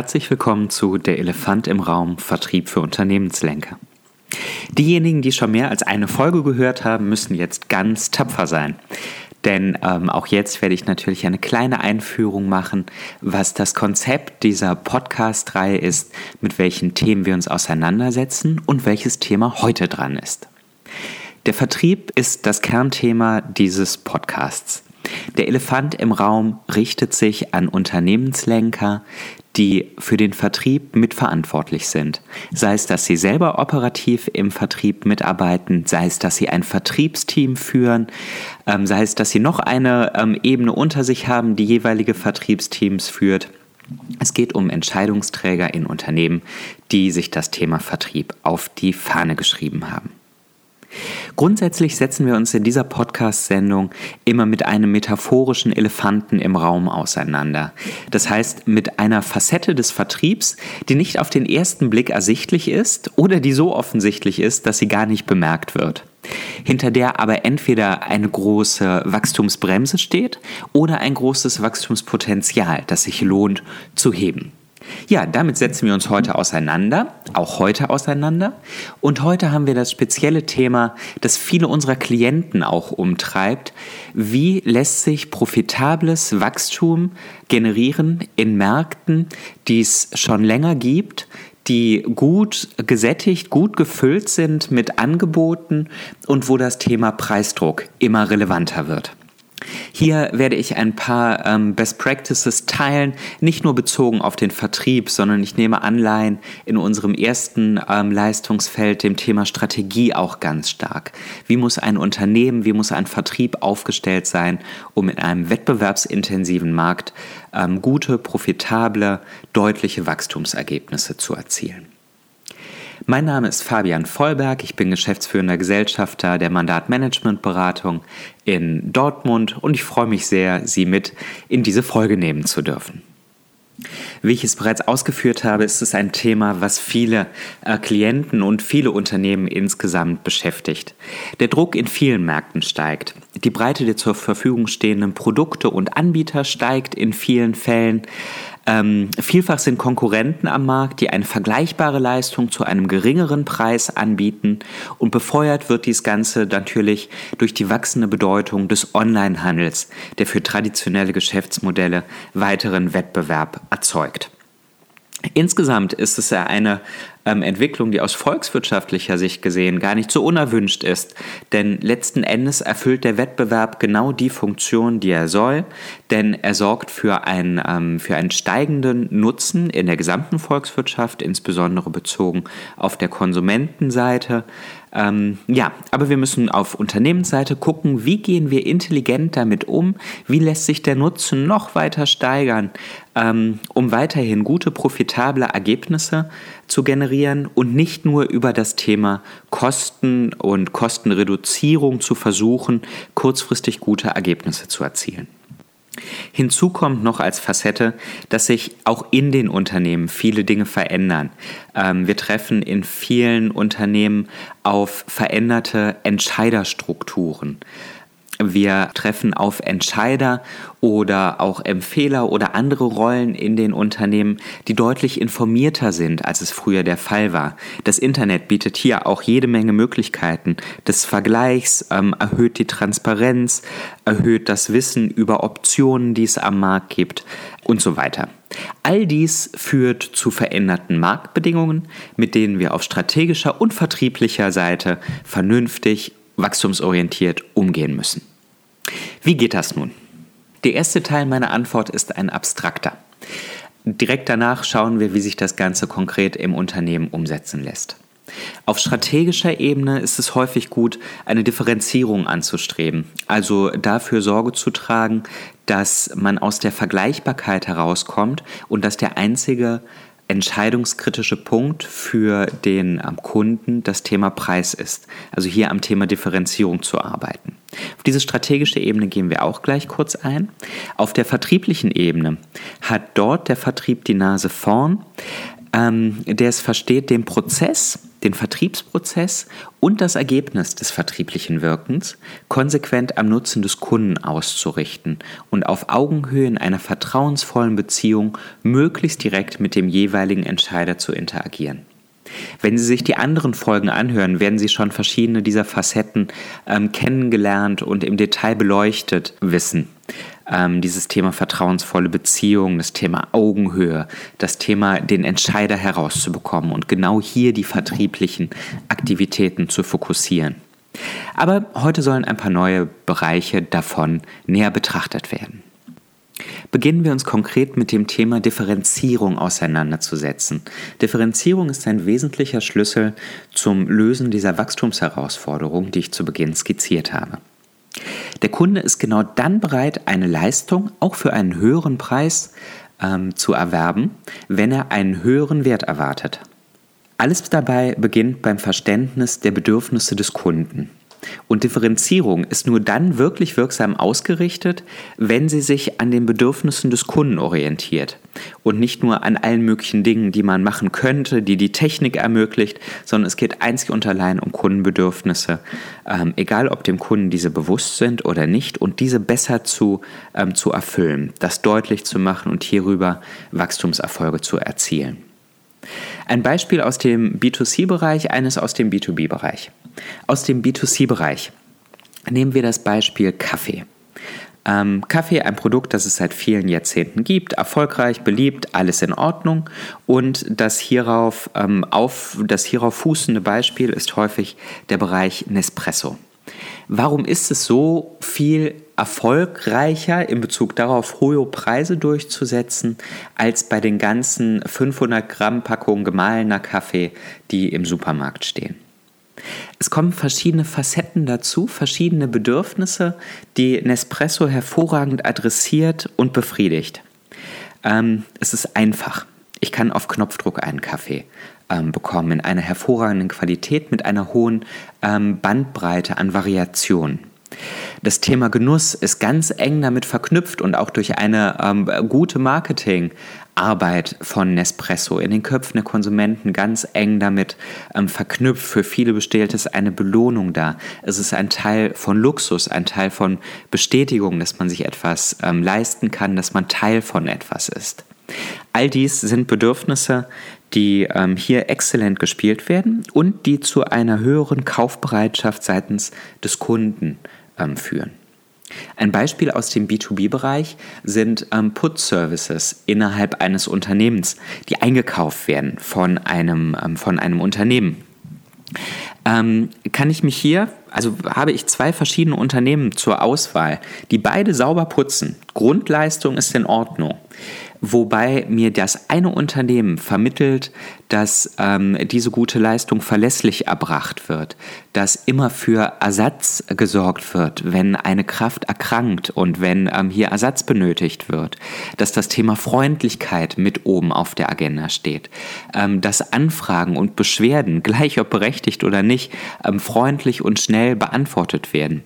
Herzlich willkommen zu Der Elefant im Raum Vertrieb für Unternehmenslenker. Diejenigen, die schon mehr als eine Folge gehört haben, müssen jetzt ganz tapfer sein. Denn ähm, auch jetzt werde ich natürlich eine kleine Einführung machen, was das Konzept dieser Podcast-Reihe ist, mit welchen Themen wir uns auseinandersetzen und welches Thema heute dran ist. Der Vertrieb ist das Kernthema dieses Podcasts. Der Elefant im Raum richtet sich an Unternehmenslenker, die für den Vertrieb mitverantwortlich sind. Sei es, dass sie selber operativ im Vertrieb mitarbeiten, sei es, dass sie ein Vertriebsteam führen, ähm, sei es, dass sie noch eine ähm, Ebene unter sich haben, die jeweilige Vertriebsteams führt. Es geht um Entscheidungsträger in Unternehmen, die sich das Thema Vertrieb auf die Fahne geschrieben haben. Grundsätzlich setzen wir uns in dieser Podcast-Sendung immer mit einem metaphorischen Elefanten im Raum auseinander. Das heißt, mit einer Facette des Vertriebs, die nicht auf den ersten Blick ersichtlich ist oder die so offensichtlich ist, dass sie gar nicht bemerkt wird hinter der aber entweder eine große Wachstumsbremse steht oder ein großes Wachstumspotenzial, das sich lohnt zu heben. Ja, damit setzen wir uns heute auseinander, auch heute auseinander. Und heute haben wir das spezielle Thema, das viele unserer Klienten auch umtreibt. Wie lässt sich profitables Wachstum generieren in Märkten, die es schon länger gibt, die gut gesättigt, gut gefüllt sind mit Angeboten und wo das Thema Preisdruck immer relevanter wird. Hier werde ich ein paar ähm, Best Practices teilen, nicht nur bezogen auf den Vertrieb, sondern ich nehme Anleihen in unserem ersten ähm, Leistungsfeld, dem Thema Strategie auch ganz stark. Wie muss ein Unternehmen, wie muss ein Vertrieb aufgestellt sein, um in einem wettbewerbsintensiven Markt ähm, gute, profitable, deutliche Wachstumsergebnisse zu erzielen? Mein Name ist Fabian Vollberg, ich bin geschäftsführender Gesellschafter der Mandatmanagementberatung in Dortmund und ich freue mich sehr, Sie mit in diese Folge nehmen zu dürfen. Wie ich es bereits ausgeführt habe, ist es ein Thema, was viele äh, Klienten und viele Unternehmen insgesamt beschäftigt. Der Druck in vielen Märkten steigt. Die Breite der zur Verfügung stehenden Produkte und Anbieter steigt in vielen Fällen. Ähm, vielfach sind Konkurrenten am Markt, die eine vergleichbare Leistung zu einem geringeren Preis anbieten und befeuert wird dies Ganze natürlich durch die wachsende Bedeutung des Onlinehandels, der für traditionelle Geschäftsmodelle weiteren Wettbewerb erzeugt. Insgesamt ist es ja eine ähm, Entwicklung, die aus volkswirtschaftlicher Sicht gesehen gar nicht so unerwünscht ist. Denn letzten Endes erfüllt der Wettbewerb genau die Funktion, die er soll. Denn er sorgt für, ein, ähm, für einen steigenden Nutzen in der gesamten Volkswirtschaft, insbesondere bezogen auf der Konsumentenseite. Ähm, ja, aber wir müssen auf Unternehmensseite gucken, wie gehen wir intelligent damit um, wie lässt sich der Nutzen noch weiter steigern, ähm, um weiterhin gute, profitable Ergebnisse zu generieren und nicht nur über das Thema Kosten und Kostenreduzierung zu versuchen, kurzfristig gute Ergebnisse zu erzielen. Hinzu kommt noch als Facette, dass sich auch in den Unternehmen viele Dinge verändern. Ähm, wir treffen in vielen Unternehmen auf veränderte Entscheiderstrukturen. Wir treffen auf Entscheider oder auch Empfehler oder andere Rollen in den Unternehmen, die deutlich informierter sind, als es früher der Fall war. Das Internet bietet hier auch jede Menge Möglichkeiten des Vergleichs, ähm, erhöht die Transparenz, erhöht das Wissen über Optionen, die es am Markt gibt und so weiter. All dies führt zu veränderten Marktbedingungen, mit denen wir auf strategischer und vertrieblicher Seite vernünftig wachstumsorientiert umgehen müssen. Wie geht das nun? Der erste Teil meiner Antwort ist ein abstrakter. Direkt danach schauen wir, wie sich das Ganze konkret im Unternehmen umsetzen lässt. Auf strategischer Ebene ist es häufig gut, eine Differenzierung anzustreben, also dafür Sorge zu tragen, dass man aus der Vergleichbarkeit herauskommt und dass der einzige entscheidungskritische Punkt für den Kunden das Thema Preis ist. Also hier am Thema Differenzierung zu arbeiten. Auf diese strategische Ebene gehen wir auch gleich kurz ein. Auf der vertrieblichen Ebene hat dort der Vertrieb die Nase vorn ähm, der es versteht, den Prozess, den Vertriebsprozess und das Ergebnis des vertrieblichen Wirkens konsequent am Nutzen des Kunden auszurichten und auf Augenhöhe in einer vertrauensvollen Beziehung möglichst direkt mit dem jeweiligen Entscheider zu interagieren. Wenn Sie sich die anderen Folgen anhören, werden Sie schon verschiedene dieser Facetten ähm, kennengelernt und im Detail beleuchtet wissen ähm, dieses Thema vertrauensvolle Beziehungen, das Thema Augenhöhe, das Thema den Entscheider herauszubekommen und genau hier die vertrieblichen Aktivitäten zu fokussieren. Aber heute sollen ein paar neue Bereiche davon näher betrachtet werden. Beginnen wir uns konkret mit dem Thema Differenzierung auseinanderzusetzen. Differenzierung ist ein wesentlicher Schlüssel zum Lösen dieser Wachstumsherausforderung, die ich zu Beginn skizziert habe. Der Kunde ist genau dann bereit, eine Leistung auch für einen höheren Preis ähm, zu erwerben, wenn er einen höheren Wert erwartet. Alles dabei beginnt beim Verständnis der Bedürfnisse des Kunden. Und Differenzierung ist nur dann wirklich wirksam ausgerichtet, wenn sie sich an den Bedürfnissen des Kunden orientiert und nicht nur an allen möglichen Dingen, die man machen könnte, die die Technik ermöglicht, sondern es geht einzig und allein um Kundenbedürfnisse, ähm, egal ob dem Kunden diese bewusst sind oder nicht, und diese besser zu, ähm, zu erfüllen, das deutlich zu machen und hierüber Wachstumserfolge zu erzielen. Ein Beispiel aus dem B2C-Bereich, eines aus dem B2B-Bereich. Aus dem B2C-Bereich nehmen wir das Beispiel Kaffee. Ähm, Kaffee, ein Produkt, das es seit vielen Jahrzehnten gibt, erfolgreich, beliebt, alles in Ordnung. Und das hierauf, ähm, auf, das hierauf fußende Beispiel ist häufig der Bereich Nespresso. Warum ist es so viel erfolgreicher in Bezug darauf, hohe Preise durchzusetzen, als bei den ganzen 500 Gramm Packungen gemahlener Kaffee, die im Supermarkt stehen? Es kommen verschiedene Facetten dazu, verschiedene Bedürfnisse, die Nespresso hervorragend adressiert und befriedigt. Ähm, es ist einfach. Ich kann auf Knopfdruck einen Kaffee ähm, bekommen in einer hervorragenden Qualität mit einer hohen ähm, Bandbreite an Variationen. Das Thema Genuss ist ganz eng damit verknüpft und auch durch eine ähm, gute Marketingarbeit von Nespresso in den Köpfen der Konsumenten ganz eng damit ähm, verknüpft. Für viele bestellt es eine Belohnung da. Es ist ein Teil von Luxus, ein Teil von Bestätigung, dass man sich etwas ähm, leisten kann, dass man Teil von etwas ist. All dies sind Bedürfnisse, die ähm, hier exzellent gespielt werden und die zu einer höheren Kaufbereitschaft seitens des Kunden ähm, führen. Ein Beispiel aus dem B2B-Bereich sind ähm, Put-Services innerhalb eines Unternehmens, die eingekauft werden von einem, ähm, von einem Unternehmen. Ähm, kann ich mich hier, also habe ich zwei verschiedene Unternehmen zur Auswahl, die beide sauber putzen. Grundleistung ist in Ordnung wobei mir das eine Unternehmen vermittelt, dass ähm, diese gute Leistung verlässlich erbracht wird, dass immer für Ersatz gesorgt wird, wenn eine Kraft erkrankt und wenn ähm, hier Ersatz benötigt wird, dass das Thema Freundlichkeit mit oben auf der Agenda steht, ähm, dass Anfragen und Beschwerden, gleich ob berechtigt oder nicht, ähm, freundlich und schnell beantwortet werden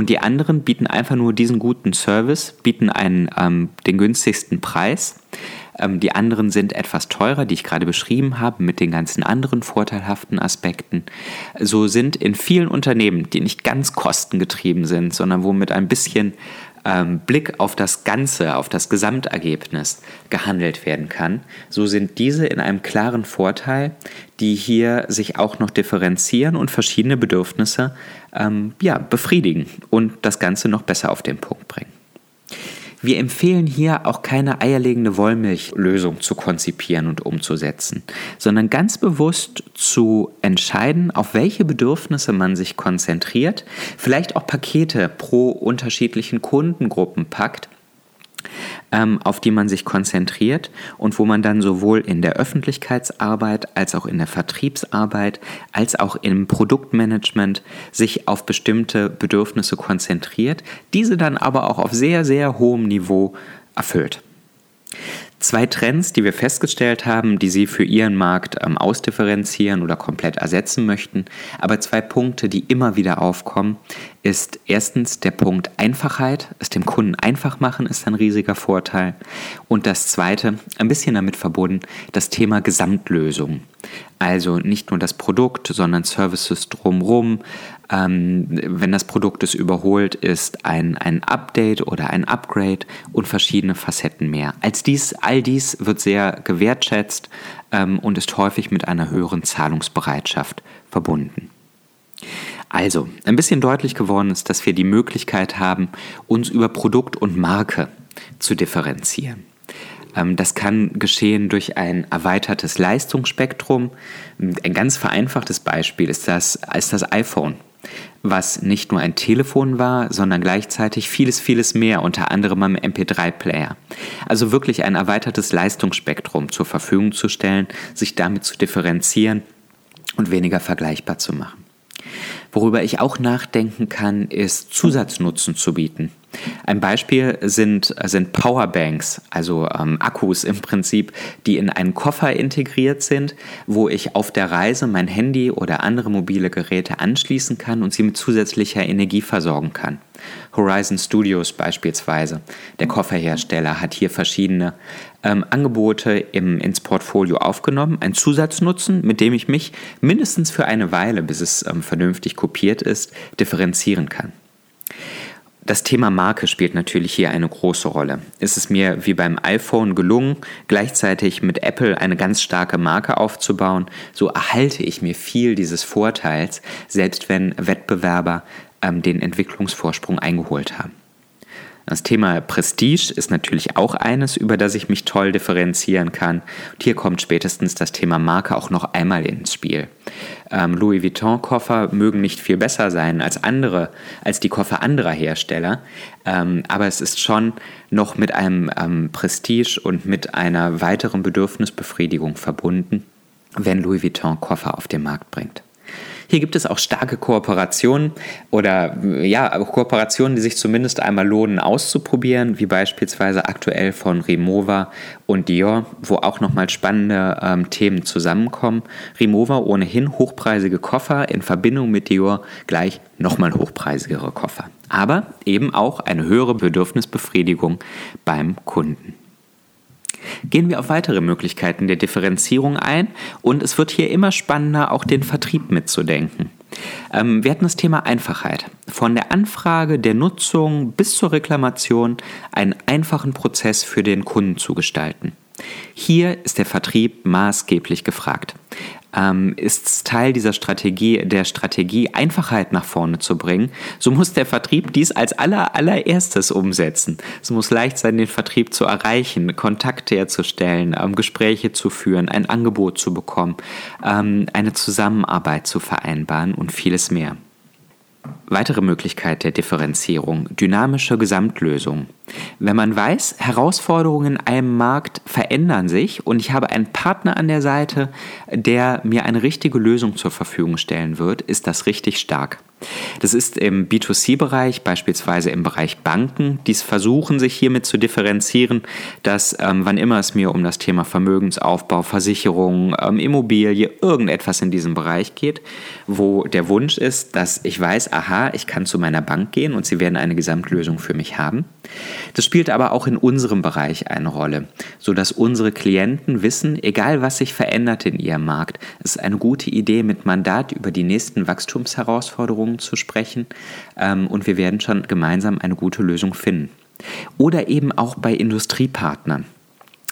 und die anderen bieten einfach nur diesen guten Service, bieten einen, ähm, den günstigsten Preis. Ähm, die anderen sind etwas teurer, die ich gerade beschrieben habe, mit den ganzen anderen vorteilhaften Aspekten. So sind in vielen Unternehmen, die nicht ganz kostengetrieben sind, sondern wo mit ein bisschen ähm, Blick auf das Ganze, auf das Gesamtergebnis gehandelt werden kann, so sind diese in einem klaren Vorteil, die hier sich auch noch differenzieren und verschiedene Bedürfnisse ähm, ja, befriedigen und das Ganze noch besser auf den Punkt bringen. Wir empfehlen hier auch keine eierlegende Wollmilchlösung zu konzipieren und umzusetzen, sondern ganz bewusst zu entscheiden, auf welche Bedürfnisse man sich konzentriert, vielleicht auch Pakete pro unterschiedlichen Kundengruppen packt ähm, auf die man sich konzentriert und wo man dann sowohl in der Öffentlichkeitsarbeit als auch in der Vertriebsarbeit als auch im Produktmanagement sich auf bestimmte Bedürfnisse konzentriert, diese dann aber auch auf sehr, sehr hohem Niveau erfüllt. Zwei Trends, die wir festgestellt haben, die Sie für Ihren Markt ähm, ausdifferenzieren oder komplett ersetzen möchten, aber zwei Punkte, die immer wieder aufkommen, ist erstens der Punkt Einfachheit, es dem Kunden einfach machen, ist ein riesiger Vorteil. Und das zweite, ein bisschen damit verbunden, das Thema Gesamtlösung. Also nicht nur das Produkt, sondern Services drumherum. Ähm, wenn das Produkt es überholt, ist ein, ein Update oder ein Upgrade und verschiedene Facetten mehr. Als dies, all dies wird sehr gewertschätzt ähm, und ist häufig mit einer höheren Zahlungsbereitschaft verbunden. Also, ein bisschen deutlich geworden ist, dass wir die Möglichkeit haben, uns über Produkt und Marke zu differenzieren. Ähm, das kann geschehen durch ein erweitertes Leistungsspektrum. Ein ganz vereinfachtes Beispiel ist das, ist das iPhone, was nicht nur ein Telefon war, sondern gleichzeitig vieles, vieles mehr, unter anderem am MP3-Player. Also wirklich ein erweitertes Leistungsspektrum zur Verfügung zu stellen, sich damit zu differenzieren und weniger vergleichbar zu machen. Worüber ich auch nachdenken kann, ist Zusatznutzen zu bieten. Ein Beispiel sind, sind Powerbanks, also ähm, Akkus im Prinzip, die in einen Koffer integriert sind, wo ich auf der Reise mein Handy oder andere mobile Geräte anschließen kann und sie mit zusätzlicher Energie versorgen kann. Horizon Studios beispielsweise, der Kofferhersteller, hat hier verschiedene ähm, Angebote im, ins Portfolio aufgenommen. Ein Zusatznutzen, mit dem ich mich mindestens für eine Weile, bis es ähm, vernünftig kopiert ist, differenzieren kann. Das Thema Marke spielt natürlich hier eine große Rolle. Ist es mir wie beim iPhone gelungen, gleichzeitig mit Apple eine ganz starke Marke aufzubauen, so erhalte ich mir viel dieses Vorteils, selbst wenn Wettbewerber ähm, den Entwicklungsvorsprung eingeholt haben. Das Thema Prestige ist natürlich auch eines, über das ich mich toll differenzieren kann. Und hier kommt spätestens das Thema Marke auch noch einmal ins Spiel. Ähm, Louis Vuitton-Koffer mögen nicht viel besser sein als andere, als die Koffer anderer Hersteller, ähm, aber es ist schon noch mit einem ähm, Prestige und mit einer weiteren Bedürfnisbefriedigung verbunden, wenn Louis Vuitton Koffer auf den Markt bringt. Hier gibt es auch starke Kooperationen oder ja, Kooperationen, die sich zumindest einmal lohnen auszuprobieren, wie beispielsweise aktuell von Remova und Dior, wo auch nochmal spannende ähm, Themen zusammenkommen. Remova ohnehin hochpreisige Koffer in Verbindung mit Dior gleich nochmal hochpreisigere Koffer. Aber eben auch eine höhere Bedürfnisbefriedigung beim Kunden gehen wir auf weitere Möglichkeiten der Differenzierung ein und es wird hier immer spannender, auch den Vertrieb mitzudenken. Ähm, wir hatten das Thema Einfachheit. Von der Anfrage, der Nutzung bis zur Reklamation einen einfachen Prozess für den Kunden zu gestalten. Hier ist der Vertrieb maßgeblich gefragt ähm, ist Teil dieser Strategie, der Strategie, Einfachheit nach vorne zu bringen, so muss der Vertrieb dies als aller, allererstes umsetzen. Es muss leicht sein, den Vertrieb zu erreichen, Kontakte herzustellen, ähm, Gespräche zu führen, ein Angebot zu bekommen, ähm, eine Zusammenarbeit zu vereinbaren und vieles mehr. Weitere Möglichkeit der Differenzierung, dynamische Gesamtlösung. Wenn man weiß, Herausforderungen in einem Markt verändern sich und ich habe einen Partner an der Seite, der mir eine richtige Lösung zur Verfügung stellen wird, ist das richtig stark. Das ist im B2C-Bereich, beispielsweise im Bereich Banken, die versuchen sich hiermit zu differenzieren, dass ähm, wann immer es mir um das Thema Vermögensaufbau, Versicherung, ähm, Immobilie, irgendetwas in diesem Bereich geht, wo der Wunsch ist, dass ich weiß, aha, ich kann zu meiner Bank gehen und sie werden eine Gesamtlösung für mich haben. Das spielt aber auch in unserem Bereich eine Rolle, sodass unsere Klienten wissen, egal was sich verändert in ihrem Markt, es ist eine gute Idee, mit Mandat über die nächsten Wachstumsherausforderungen zu sprechen ähm, und wir werden schon gemeinsam eine gute Lösung finden. Oder eben auch bei Industriepartnern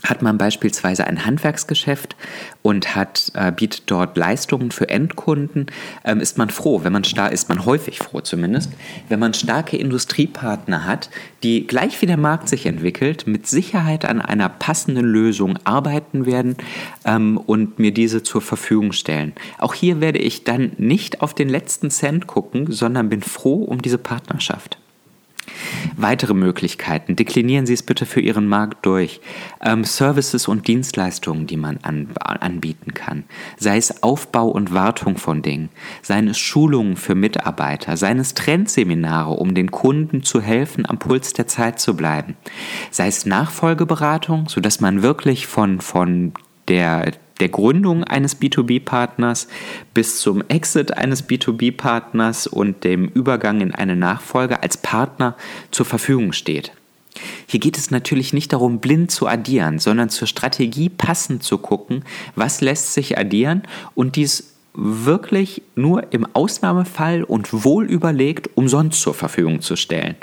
hat man beispielsweise ein Handwerksgeschäft und hat, äh, bietet dort Leistungen für Endkunden, ähm, ist man froh, wenn man stark, ist man häufig froh zumindest, wenn man starke Industriepartner hat, die gleich wie der Markt sich entwickelt, mit Sicherheit an einer passenden Lösung arbeiten werden ähm, und mir diese zur Verfügung stellen. Auch hier werde ich dann nicht auf den letzten Cent gucken, sondern bin froh um diese Partnerschaft. Weitere Möglichkeiten. Deklinieren Sie es bitte für Ihren Markt durch. Ähm, Services und Dienstleistungen, die man an, anbieten kann. Sei es Aufbau und Wartung von Dingen. Seien es Schulungen für Mitarbeiter. Seien es Trendseminare, um den Kunden zu helfen, am Puls der Zeit zu bleiben. Sei es Nachfolgeberatung, sodass man wirklich von, von der der Gründung eines B2B-Partners bis zum Exit eines B2B-Partners und dem Übergang in eine Nachfolge als Partner zur Verfügung steht. Hier geht es natürlich nicht darum, blind zu addieren, sondern zur Strategie passend zu gucken, was lässt sich addieren und dies wirklich nur im Ausnahmefall und wohl überlegt umsonst zur Verfügung zu stellen.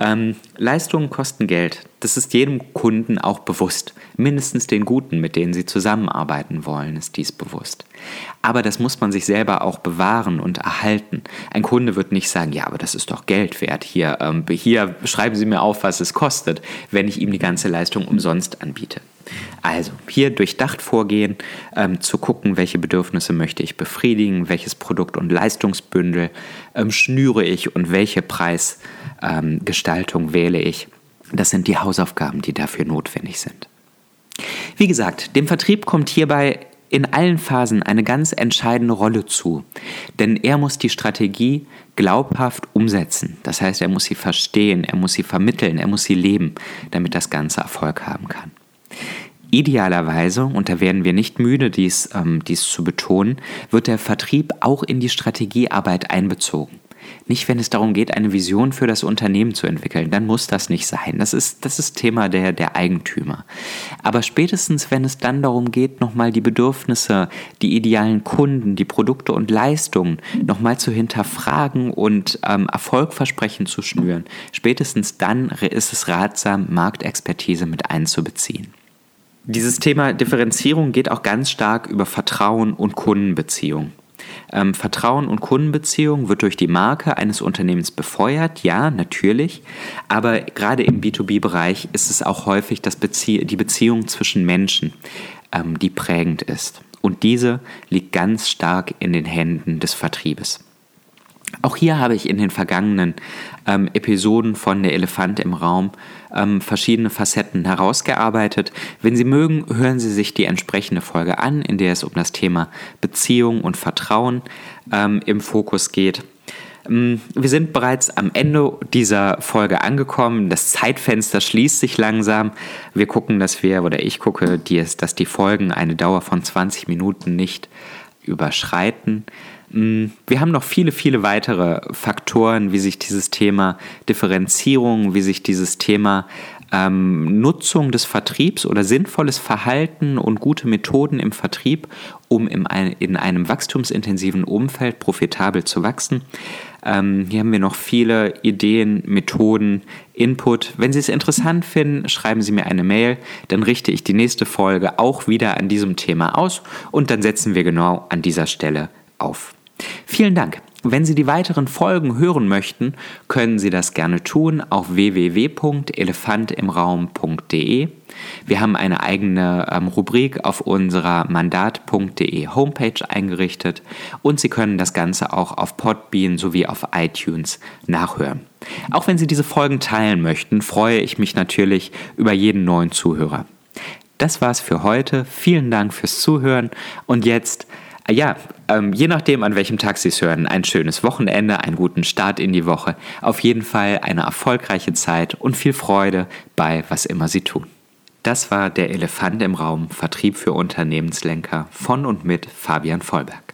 Ähm, Leistungen kosten Geld. Das ist jedem Kunden auch bewusst. Mindestens den Guten, mit denen sie zusammenarbeiten wollen, ist dies bewusst. Aber das muss man sich selber auch bewahren und erhalten. Ein Kunde wird nicht sagen, ja, aber das ist doch Geld wert. Hier, ähm, hier schreiben Sie mir auf, was es kostet, wenn ich ihm die ganze Leistung umsonst anbiete. Also hier durchdacht vorgehen, ähm, zu gucken, welche Bedürfnisse möchte ich befriedigen, welches Produkt- und Leistungsbündel ähm, schnüre ich und welche Preisgestaltung ähm, wähle ich. Das sind die Hausaufgaben, die dafür notwendig sind. Wie gesagt, dem Vertrieb kommt hierbei in allen Phasen eine ganz entscheidende Rolle zu, denn er muss die Strategie glaubhaft umsetzen. Das heißt, er muss sie verstehen, er muss sie vermitteln, er muss sie leben, damit das Ganze Erfolg haben kann. Idealerweise, und da werden wir nicht müde, dies, ähm, dies zu betonen, wird der Vertrieb auch in die Strategiearbeit einbezogen. Nicht, wenn es darum geht, eine Vision für das Unternehmen zu entwickeln, dann muss das nicht sein. Das ist, das ist Thema der, der Eigentümer. Aber spätestens, wenn es dann darum geht, nochmal die Bedürfnisse, die idealen Kunden, die Produkte und Leistungen nochmal zu hinterfragen und ähm, Erfolgversprechen zu schnüren, spätestens dann ist es ratsam, Marktexpertise mit einzubeziehen. Dieses Thema Differenzierung geht auch ganz stark über Vertrauen und Kundenbeziehung. Ähm, Vertrauen und Kundenbeziehung wird durch die Marke eines Unternehmens befeuert, ja, natürlich. Aber gerade im B2B-Bereich ist es auch häufig das Bezie die Beziehung zwischen Menschen, ähm, die prägend ist. Und diese liegt ganz stark in den Händen des Vertriebes. Auch hier habe ich in den vergangenen ähm, Episoden von Der Elefant im Raum ähm, verschiedene Facetten herausgearbeitet. Wenn Sie mögen, hören Sie sich die entsprechende Folge an, in der es um das Thema Beziehung und Vertrauen ähm, im Fokus geht. Ähm, wir sind bereits am Ende dieser Folge angekommen. Das Zeitfenster schließt sich langsam. Wir gucken, dass wir, oder ich gucke, dass die Folgen eine Dauer von 20 Minuten nicht überschreiten. Mm, wir haben noch viele, viele weitere Faktoren, wie sich dieses Thema Differenzierung, wie sich dieses Thema ähm, Nutzung des Vertriebs oder sinnvolles Verhalten und gute Methoden im Vertrieb, um in, ein, in einem wachstumsintensiven Umfeld profitabel zu wachsen. Ähm, hier haben wir noch viele Ideen, Methoden, Input. Wenn Sie es interessant finden, schreiben Sie mir eine Mail, dann richte ich die nächste Folge auch wieder an diesem Thema aus und dann setzen wir genau an dieser Stelle auf. Vielen Dank. Wenn Sie die weiteren Folgen hören möchten, können Sie das gerne tun auf www.elefantimraum.de. Wir haben eine eigene ähm, Rubrik auf unserer mandat.de Homepage eingerichtet und Sie können das Ganze auch auf Podbean sowie auf iTunes nachhören. Auch wenn Sie diese Folgen teilen möchten, freue ich mich natürlich über jeden neuen Zuhörer. Das war's für heute. Vielen Dank fürs Zuhören und jetzt ja, ähm, je nachdem, an welchem Tag Sie es hören, ein schönes Wochenende, einen guten Start in die Woche. Auf jeden Fall eine erfolgreiche Zeit und viel Freude bei was immer Sie tun. Das war der Elefant im Raum, Vertrieb für Unternehmenslenker von und mit Fabian Vollberg.